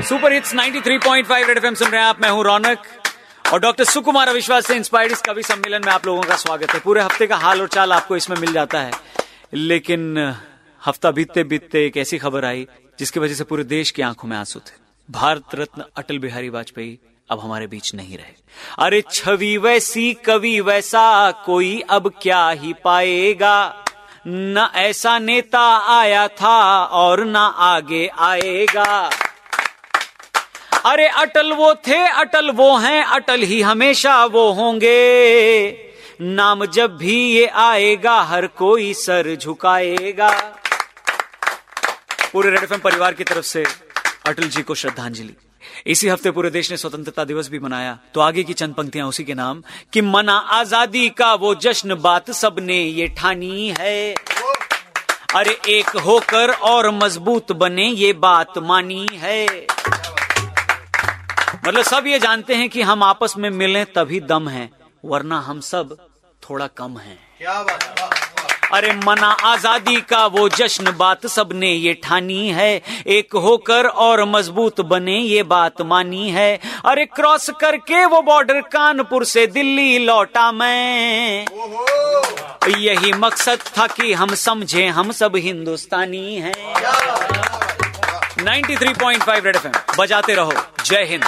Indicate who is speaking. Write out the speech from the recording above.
Speaker 1: Super hits 93.5 red FM सुन रहे हैं आप, मैं हूँ रौनक। और डॉक्टर सुकुमार अविश्वास से इंस्पायर्ड इस कवि सम्मेलन में आप लोगों का स्वागत है। पूरे हफ़्ते का हाल और चाल आपको इसमें मिल जाता है। लेकिन, हफ़्ता बीतते बीतते एक ऐसी खबर आई, जिसकी वजह से पूरे देश की आँखों में आँसू थे। भारत रत्न अटल बिहारी वाजपेयी अब हमारे बीच नहीं रहे। अरे छवि वैसी, कवि वैसा, कोई अब क्या ही पाएगा? न ऐसा नेता आया था और न आगे आएगा। अरे अटल वो थे, अटल वो हैं, अटल ही हमेशा वो होंगे। नाम जब भी ये आएगा, हर कोई सर झुकाएगा। पूरे रेड एफएम परिवार की तरफ़ से अटल जी को श्रद्धांजलि। इसी हफ़्ते पूरे देश ने स्वतंत्रता दिवस भी मनाया। तो आगे की चंद पंक्तियाँ उसी के नाम। कि मना आज़ादी का वो जश्न बात सबने ये ठानी है। अरे एक होकर और मज़बूत बने ये बात मानी है। मतलब सब ये जानते हैं कि हम आपस में मिलें तभी दम है वरना हम सब थोड़ा कम हैं।
Speaker 2: क्या बात।
Speaker 1: अरे मना आज़ादी का वो जश्न बात सबने ये ठानी है एक होकर और मज़बूत बने ये बात मानी है। अरे क्रॉस करके वो बॉर्डर कानपुर से दिल्ली लौटा मैं। यही मकसद था कि हम समझे हम सब हिंदुस्तानी हैं। 93.5 रेड एफएम बजाते रहो जय हिंद।